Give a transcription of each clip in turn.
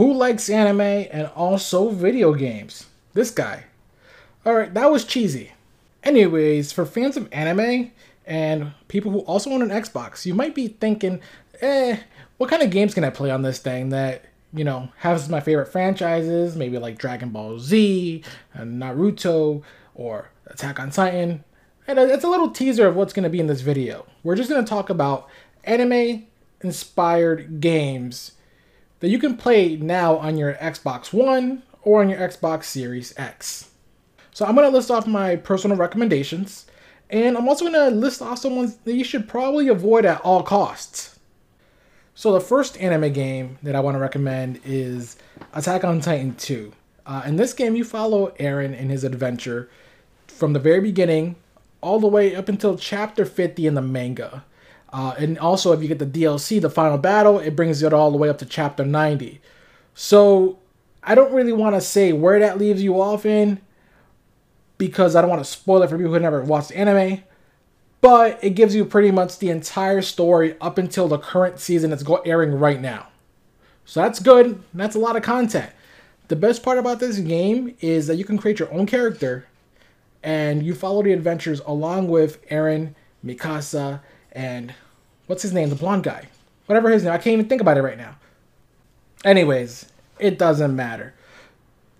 Who likes anime and also video games? This guy. Alright, that was cheesy. Anyways, for fans of anime and people who also own an Xbox, you might be thinking, eh, what kind of games can I play on this thing that, you know, has my favorite franchises, maybe like Dragon Ball Z, and Naruto, or Attack on Titan. And it's a little teaser of what's going to be in this video. We're just going to talk about anime inspired games that you can play now on your Xbox One or on your Xbox Series X. So I'm going to list off my personal recommendations, and I'm also going to list off some ones that you should probably avoid at all costs. So the first anime game that I want to recommend is Attack on Titan 2. Uh, in this game, you follow Eren in his adventure from the very beginning all the way up until chapter 50 in the manga. Uh, and also, if you get the DLC, the final battle, it brings it all the way up to chapter 90. So, I don't really want to say where that leaves you off in because I don't want to spoil it for people who never watched anime. But it gives you pretty much the entire story up until the current season that's airing right now. So that's good. That's a lot of content. The best part about this game is that you can create your own character and you follow the adventures along with Eren, Mikasa, and what's his name? The blonde guy. Whatever his name. I can't even think about it right now. Anyways, it doesn't matter.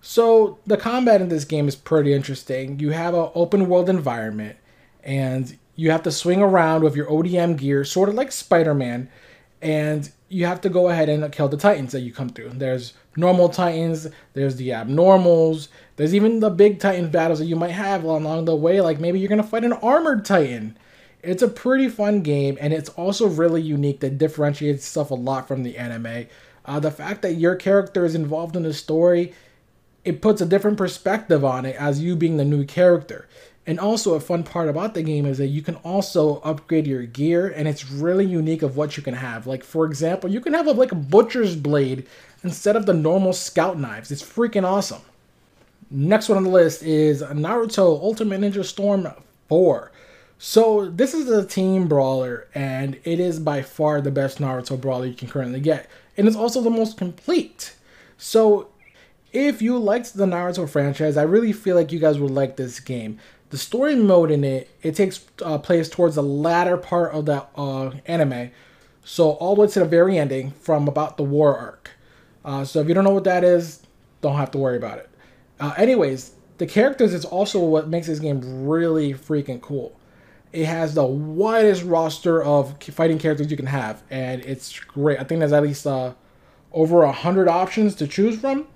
So the combat in this game is pretty interesting. You have an open world environment and you have to swing around with your ODM gear, sort of like Spider-Man, and you have to go ahead and kill the titans that you come through. There's normal titans, there's the abnormals, there's even the big titan battles that you might have along the way, like maybe you're gonna fight an armored titan. It's a pretty fun game, and it's also really unique that differentiates itself a lot from the anime. Uh, the fact that your character is involved in the story, it puts a different perspective on it as you being the new character. And also a fun part about the game is that you can also upgrade your gear and it's really unique of what you can have. Like for example, you can have a, like a butcher's blade instead of the normal scout knives. It's freaking awesome. Next one on the list is Naruto Ultimate Ninja Storm 4. So this is a team brawler, and it is by far the best Naruto brawler you can currently get, and it's also the most complete. So if you liked the Naruto franchise, I really feel like you guys would like this game. The story mode in it, it takes uh, place towards the latter part of the uh, anime, so all the way to the very ending from about the war arc. Uh, so if you don't know what that is, don't have to worry about it. Uh, anyways, the characters is also what makes this game really freaking cool. It has the widest roster of fighting characters you can have, and it's great. I think there's at least uh, over a hundred options to choose from.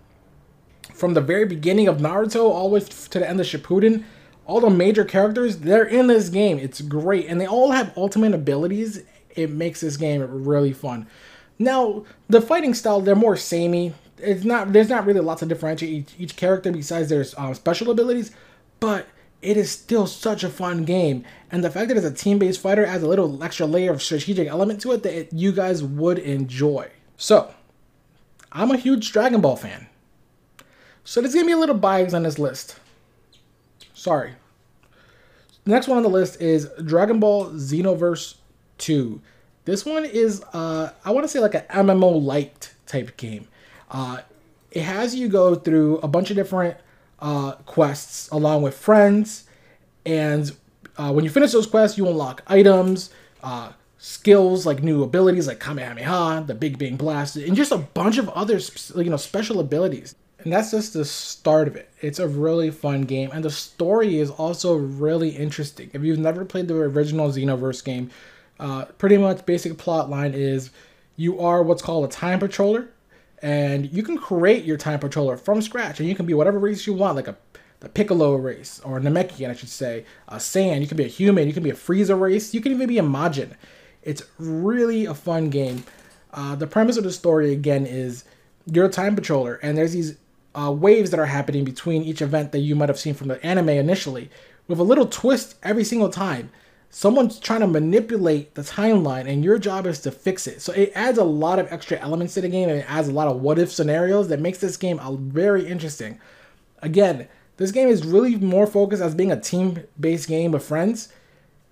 From the very beginning of Naruto all the way to the end of Shippuden, all the major characters they're in this game. It's great, and they all have ultimate abilities. It makes this game really fun. Now, the fighting style they're more samey. It's not there's not really lots of differentiate each, each character besides their um, special abilities, but it is still such a fun game. And the fact that it's a team based fighter adds a little extra layer of strategic element to it that it, you guys would enjoy. So, I'm a huge Dragon Ball fan. So there's gonna be a little bias on this list. Sorry. The next one on the list is Dragon Ball Xenoverse 2. This one is, uh, I want to say, like an MMO light type game. Uh, it has you go through a bunch of different uh, quests along with friends. And uh, when you finish those quests, you unlock items, uh, skills like new abilities like Kamehameha, the Big Bang Blast, and just a bunch of other you know special abilities. And that's just the start of it. It's a really fun game, and the story is also really interesting. If you've never played the original Xenoverse game, uh, pretty much basic plot line is you are what's called a time patroller and you can create your time patroller from scratch and you can be whatever race you want like a Piccolo race or Namekian I should say a Saiyan you can be a human you can be a Frieza race you can even be a Majin. It's really a fun game. Uh, the premise of the story again is you're a time patroller and there's these uh, waves that are happening between each event that you might have seen from the anime initially with a little twist every single time someone's trying to manipulate the timeline and your job is to fix it. So it adds a lot of extra elements to the game and it adds a lot of what if scenarios that makes this game very interesting. Again, this game is really more focused as being a team based game with friends.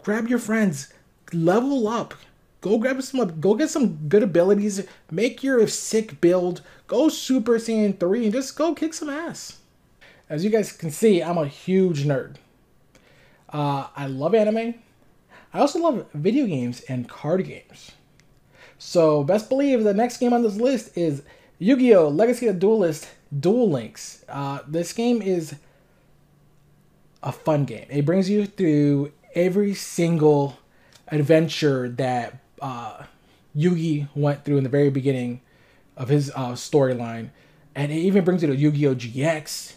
Grab your friends, level up, Go grab some, go get some good abilities. Make your sick build. Go Super Saiyan 3 and just go kick some ass. As you guys can see, I'm a huge nerd. Uh, I love anime. I also love video games and card games. So best believe the next game on this list is Yu-Gi-Oh! Legacy of Duelist Duel Links. Uh, this game is a fun game. It brings you through every single adventure that uh, Yugi went through in the very beginning of his uh, storyline, and it even brings you to Yu-Gi-Oh! GX.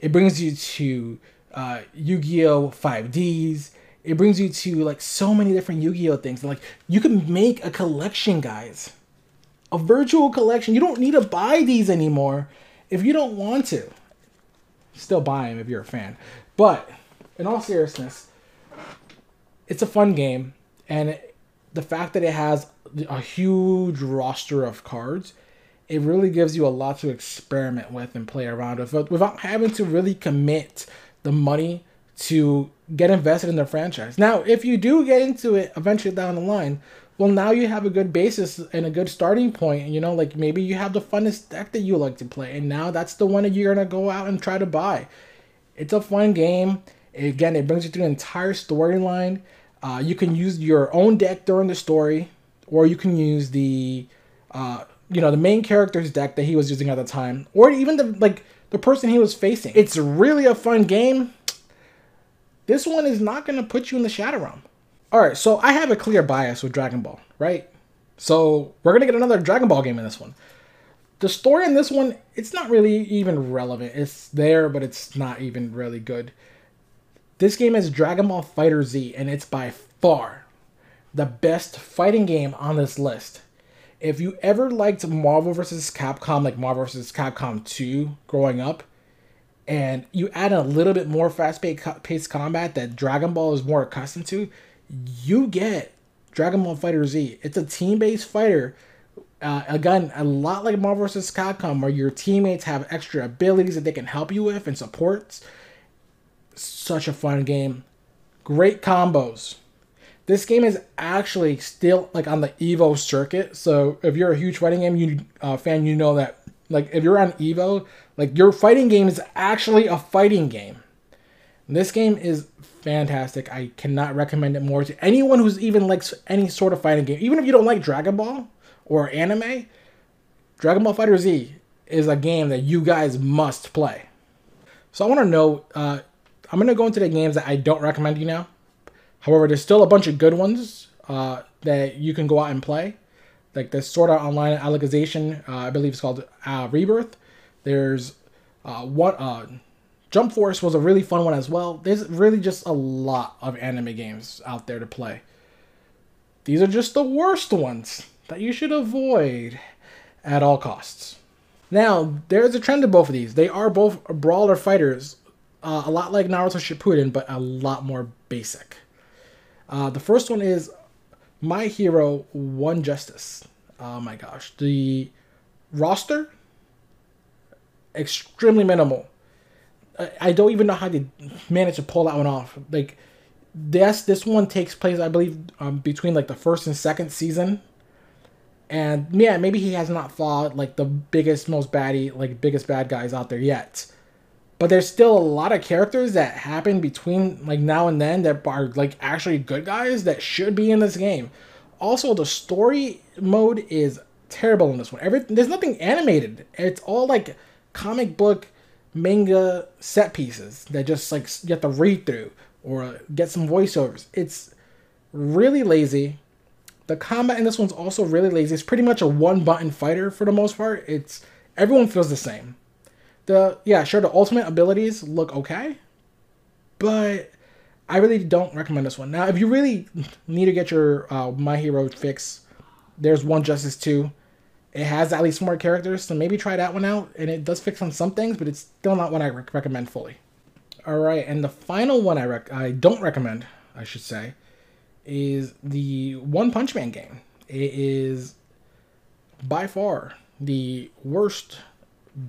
It brings you to uh, Yu-Gi-Oh! 5Ds. It brings you to like so many different Yu-Gi-Oh! things. Like you can make a collection, guys. A virtual collection. You don't need to buy these anymore if you don't want to. Still buy them if you're a fan. But in all seriousness, it's a fun game, and it, the fact that it has a huge roster of cards, it really gives you a lot to experiment with and play around with without having to really commit the money to get invested in the franchise. Now, if you do get into it eventually down the line, well, now you have a good basis and a good starting point. You know, like maybe you have the funnest deck that you like to play, and now that's the one that you're gonna go out and try to buy. It's a fun game. Again, it brings you through the entire storyline. Uh, you can use your own deck during the story, or you can use the, uh, you know, the main character's deck that he was using at the time, or even the like the person he was facing. It's really a fun game. This one is not gonna put you in the shadow realm. All right, so I have a clear bias with Dragon Ball, right? So we're gonna get another Dragon Ball game in this one. The story in this one, it's not really even relevant. It's there, but it's not even really good. This game is Dragon Ball FighterZ, and it's by far the best fighting game on this list. If you ever liked Marvel vs. Capcom, like Marvel vs. Capcom 2 growing up, and you add a little bit more fast paced combat that Dragon Ball is more accustomed to, you get Dragon Ball FighterZ. It's a team based fighter. Uh, again, a lot like Marvel vs. Capcom, where your teammates have extra abilities that they can help you with and supports. Such a fun game. Great combos. This game is actually still like on the Evo circuit. So if you're a huge fighting game you uh, fan, you know that like if you're on Evo, like your fighting game is actually a fighting game. This game is fantastic. I cannot recommend it more to anyone who's even likes any sort of fighting game. Even if you don't like Dragon Ball or anime, Dragon Ball FighterZ is a game that you guys must play. So I want to know. Uh, I'm gonna go into the games that I don't recommend you now. However, there's still a bunch of good ones uh, that you can go out and play. Like the Sword Art Online Alicization, uh, I believe it's called uh, Rebirth. There's uh, one uh, Jump Force was a really fun one as well. There's really just a lot of anime games out there to play. These are just the worst ones that you should avoid at all costs. Now, there's a trend to both of these. They are both brawler fighters, uh, a lot like Naruto Shippuden, but a lot more basic. Uh, the first one is My Hero One Justice. Oh my gosh. The roster, extremely minimal I don't even know how they managed to pull that one off. Like, this this one takes place, I believe, um, between like the first and second season. And yeah, maybe he has not fought like the biggest, most baddie, like biggest bad guys out there yet. But there's still a lot of characters that happen between like now and then that are like actually good guys that should be in this game. Also, the story mode is terrible in this one. Every there's nothing animated. It's all like comic book manga set pieces that just like you have to read through or get some voiceovers. It's really lazy. The combat in this one's also really lazy. It's pretty much a one button fighter for the most part. It's everyone feels the same. The yeah, sure the ultimate abilities look okay, but I really don't recommend this one. Now, if you really need to get your uh, My Hero fix, there's One Justice 2 it has at least more characters, so maybe try that one out. And it does fix on some things, but it's still not one I rec- recommend fully. All right, and the final one I rec- I don't recommend, I should say, is the One Punch Man game. It is by far the worst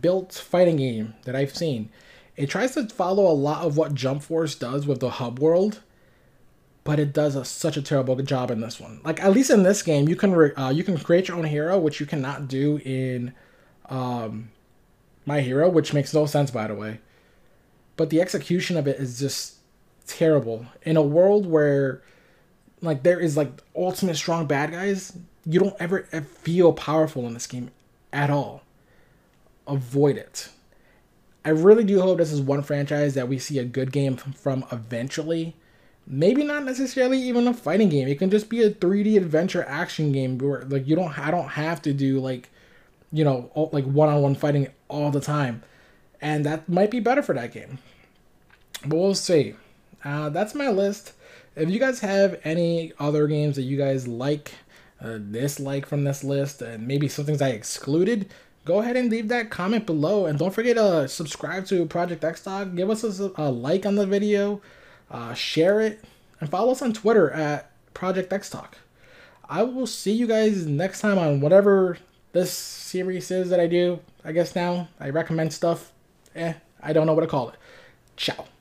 built fighting game that I've seen. It tries to follow a lot of what Jump Force does with the hub world, but it does a, such a terrible job in this one. Like at least in this game, you can re, uh, you can create your own hero, which you cannot do in um, My Hero, which makes no sense by the way. But the execution of it is just terrible in a world where like there is like ultimate strong bad guys. You don't ever feel powerful in this game at all. Avoid it. I really do hope this is one franchise that we see a good game from eventually maybe not necessarily even a fighting game. It can just be a 3D adventure action game where like you don't I don't have to do like you know all, like one-on-one fighting all the time. And that might be better for that game. But we'll see. Uh, that's my list. If you guys have any other games that you guys like, uh, dislike from this list, and maybe some things I excluded, go ahead and leave that comment below. And don't forget to subscribe to Project X Talk. Give us a, a like on the video uh, share it, and follow us on Twitter at Project X Talk. I will see you guys next time on whatever this series is that I do. I guess now I recommend stuff. Eh, I don't know what to call it. Ciao.